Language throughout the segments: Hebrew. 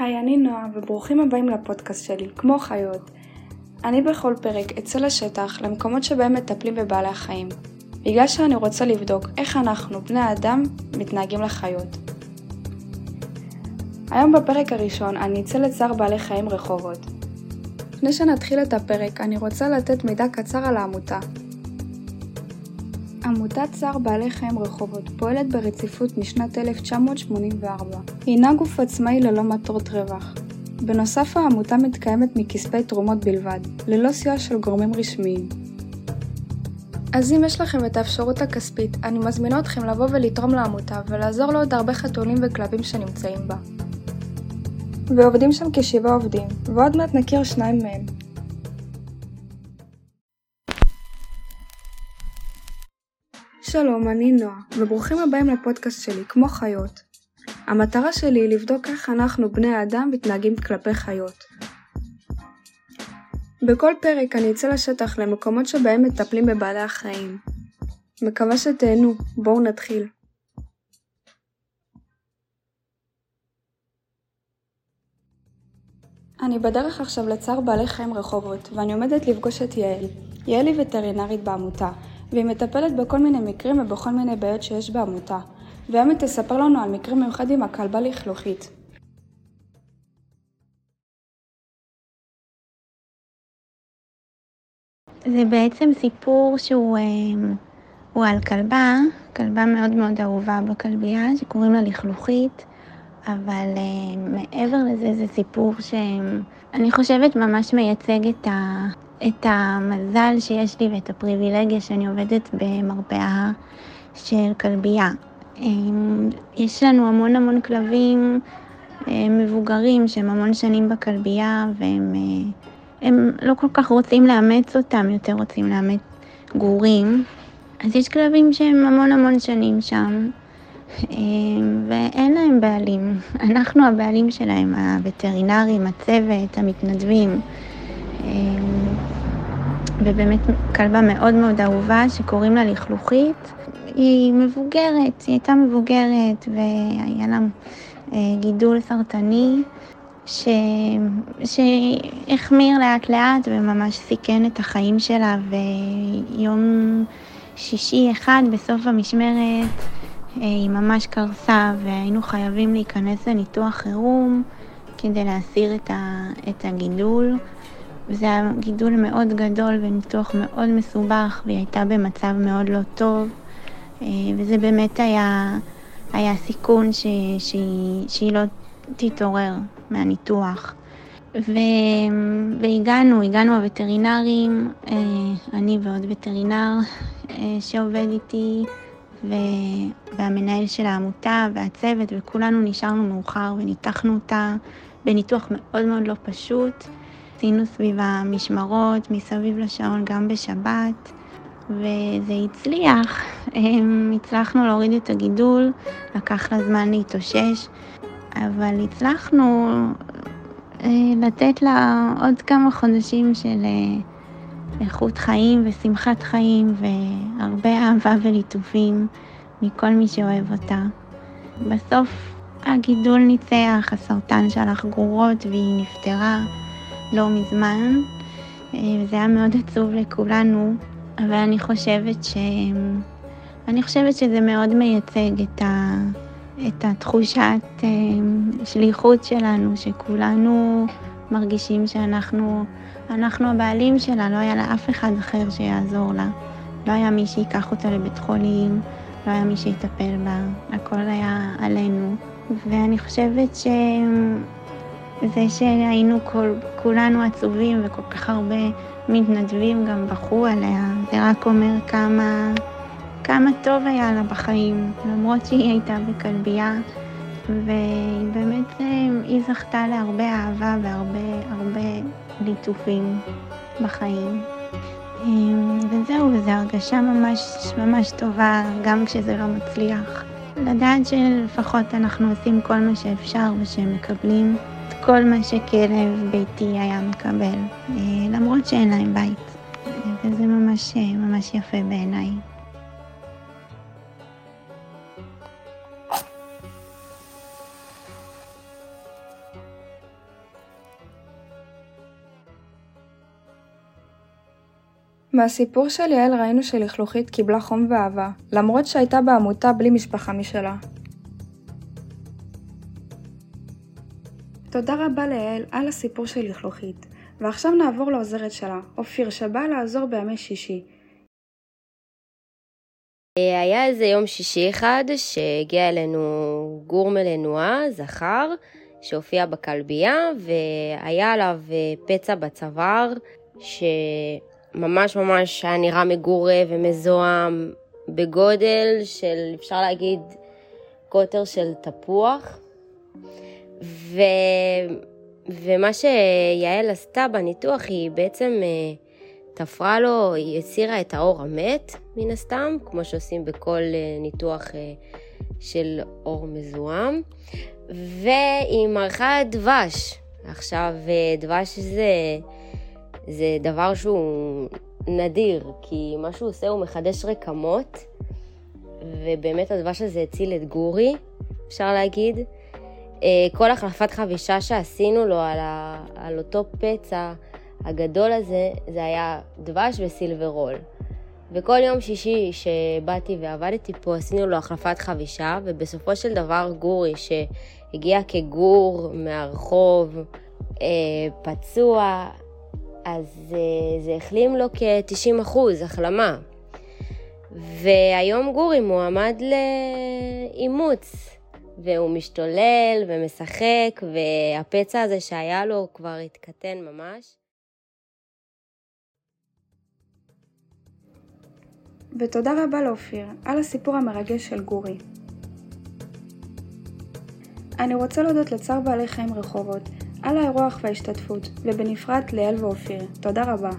היי, אני נועה, וברוכים הבאים לפודקאסט שלי, כמו חיות. אני בכל פרק אצא לשטח, למקומות שבהם מטפלים בבעלי החיים, בגלל שאני רוצה לבדוק איך אנחנו, בני האדם, מתנהגים לחיות. היום בפרק הראשון אני אצא לצער בעלי חיים רחובות. לפני שנתחיל את הפרק, אני רוצה לתת מידע קצר על העמותה. עמותת צער בעלי חיים רחובות פועלת ברציפות משנת 1984. הינה גוף עצמאי ללא מטרות רווח. בנוסף העמותה מתקיימת מכספי תרומות בלבד, ללא סיוע של גורמים רשמיים. אז אם יש לכם את האפשרות הכספית, אני מזמינה אתכם לבוא ולתרום לעמותה ולעזור לעוד הרבה חתולים וכלבים שנמצאים בה. ועובדים שם כשבעה עובדים, ועוד מעט נכיר שניים מהם. שלום, אני נועה, וברוכים הבאים לפודקאסט שלי, כמו חיות. המטרה שלי היא לבדוק איך אנחנו, בני האדם, מתנהגים כלפי חיות. בכל פרק אני אצא לשטח למקומות שבהם מטפלים בבעלי החיים. מקווה שתהנו, בואו נתחיל. אני בדרך עכשיו לצער בעלי חיים רחובות, ואני עומדת לפגוש את יעל. יעל היא וטרינרית בעמותה, והיא מטפלת בכל מיני מקרים ובכל מיני בעיות שיש בעמותה. והיום היא תספר לנו על מקרים מיוחדים הכלבה לכלוכית. זה בעצם סיפור שהוא אה, הוא על כלבה, כלבה מאוד מאוד אהובה בכלבייה, שקוראים לה לכלוכית, אבל אה, מעבר לזה זה סיפור שאני חושבת ממש מייצג את, ה, את המזל שיש לי ואת הפריבילגיה שאני עובדת במרפאה של כלבייה. אמ, יש לנו המון המון כלבים אה, מבוגרים שהם המון שנים בכלבייה והם אה, הם לא כל כך רוצים לאמץ אותם, יותר רוצים לאמץ גורים. אז יש כלבים שהם המון המון שנים שם, אמ, ואין להם בעלים. אנחנו הבעלים שלהם, הווטרינרים, הצוות, המתנדבים. אמ, ובאמת כלבה מאוד מאוד אהובה שקוראים לה לכלוכית. היא מבוגרת, היא הייתה מבוגרת והיה לה אה, גידול סרטני ש... שהחמיר לאט לאט וממש סיכן את החיים שלה ויום שישי אחד בסוף המשמרת אה, היא ממש קרסה והיינו חייבים להיכנס לניתוח חירום כדי להסיר את, ה... את הגידול. וזה היה גידול מאוד גדול וניתוח מאוד מסובך והיא הייתה במצב מאוד לא טוב. אה, וזה באמת היה, היה סיכון ש, שהיא, שהיא לא תתעורר מהניתוח. ו, והגענו, הגענו הווטרינרים, אה, אני ועוד וטרינר אה, שעובד איתי, והמנהל של העמותה והצוות, וכולנו נשארנו מאוחר וניתחנו אותה בניתוח מאוד מאוד לא פשוט. עשינו סביב המשמרות, מסביב לשעון, גם בשבת. וזה הצליח. הצלחנו להוריד את הגידול, לקח לה זמן להתאושש, אבל הצלחנו אה, לתת לה עוד כמה חודשים של אה, איכות חיים ושמחת חיים והרבה אהבה וליטופים מכל מי שאוהב אותה. בסוף הגידול ניצח, הסרטן שלח גרורות והיא נפטרה לא מזמן. אה, זה היה מאוד עצוב לכולנו, אבל אני חושבת ש... אני חושבת שזה מאוד מייצג את, ה... את התחושת אה, שליחות שלנו, שכולנו מרגישים שאנחנו אנחנו הבעלים שלה, לא היה לה אף אחד אחר שיעזור לה. לא היה מי שיקח אותה לבית חולים, לא היה מי שיטפל בה, הכל היה עלינו. ואני חושבת שזה שהיינו כל, כולנו עצובים וכל כך הרבה מתנדבים גם בכו עליה, זה רק אומר כמה, כמה טוב היה לה בחיים, למרות שהיא הייתה בכלבייה, ובאמת אה, היא זכתה להרבה אהבה והרבה הרבה ליטופים בחיים. אה, וזהו, וזו הרגשה ממש ממש טובה, גם כשזה לא מצליח. לדעת שלפחות אנחנו עושים כל מה שאפשר ושהם מקבלים את כל מה שכלב ביתי היה מקבל, אה, למרות שאין להם בית. וזה ממש, אה, ממש יפה בעיניי. מהסיפור של יעל ראינו שלכלוכית קיבלה חום ואהבה, למרות שהייתה בעמותה בלי משפחה משלה. תודה רבה ליעל על הסיפור של לכלוכית, ועכשיו נעבור לעוזרת שלה, אופיר, שבאה לעזור בימי שישי. היה איזה יום שישי אחד שהגיע אלינו גור מלנועה, זכר, שהופיע בכלבייה, והיה עליו פצע בצוואר, שממש ממש היה נראה מגורה ומזוהם בגודל של, אפשר להגיד, קוטר של תפוח. ו... ומה שיעל עשתה בניתוח, היא בעצם אה, תפרה לו, היא הסירה את האור המת, מן הסתם, כמו שעושים בכל אה, ניתוח אה, של אור מזוהם, והיא מרחה דבש. עכשיו, דבש זה, זה דבר שהוא נדיר, כי מה שהוא עושה הוא מחדש רקמות, ובאמת הדבש הזה הציל את גורי, אפשר להגיד. אה, כל החלפת חבישה שעשינו לו על, ה, על אותו פצע הגדול הזה, זה היה דבש וסילברול. וכל יום שישי שבאתי ועבדתי פה עשינו לו החלפת חבישה, ובסופו של דבר גורי שהגיע כגור מהרחוב, אה, פצוע, אז אה, זה החלים לו כ-90 אחוז החלמה. והיום גורי מועמד לאימוץ. והוא משתולל ומשחק, והפצע הזה שהיה לו כבר התקטן ממש. ותודה רבה לאופיר על הסיפור המרגש של גורי. אני רוצה להודות לצער בעלי חיים רחובות על האירוח וההשתתפות, ובנפרד ליאל ואופיר. תודה רבה.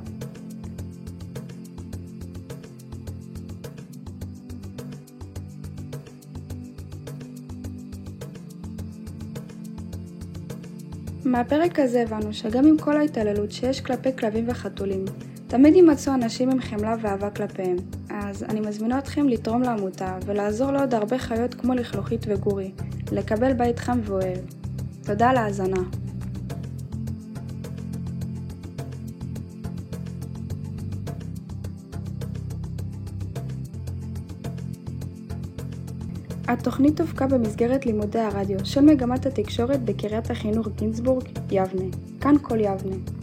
מהפרק הזה הבנו שגם עם כל ההתעללות שיש כלפי כלבים וחתולים, תמיד יימצאו אנשים עם חמלה ואהבה כלפיהם. אז אני מזמינה אתכם לתרום לעמותה ולעזור לעוד הרבה חיות כמו לכלוכית וגורי, לקבל בית חם ואוהב. תודה על ההאזנה. התוכנית הופקה במסגרת לימודי הרדיו של מגמת התקשורת בקריית החינוך גינזבורג, יבנה. כאן כל יבנה.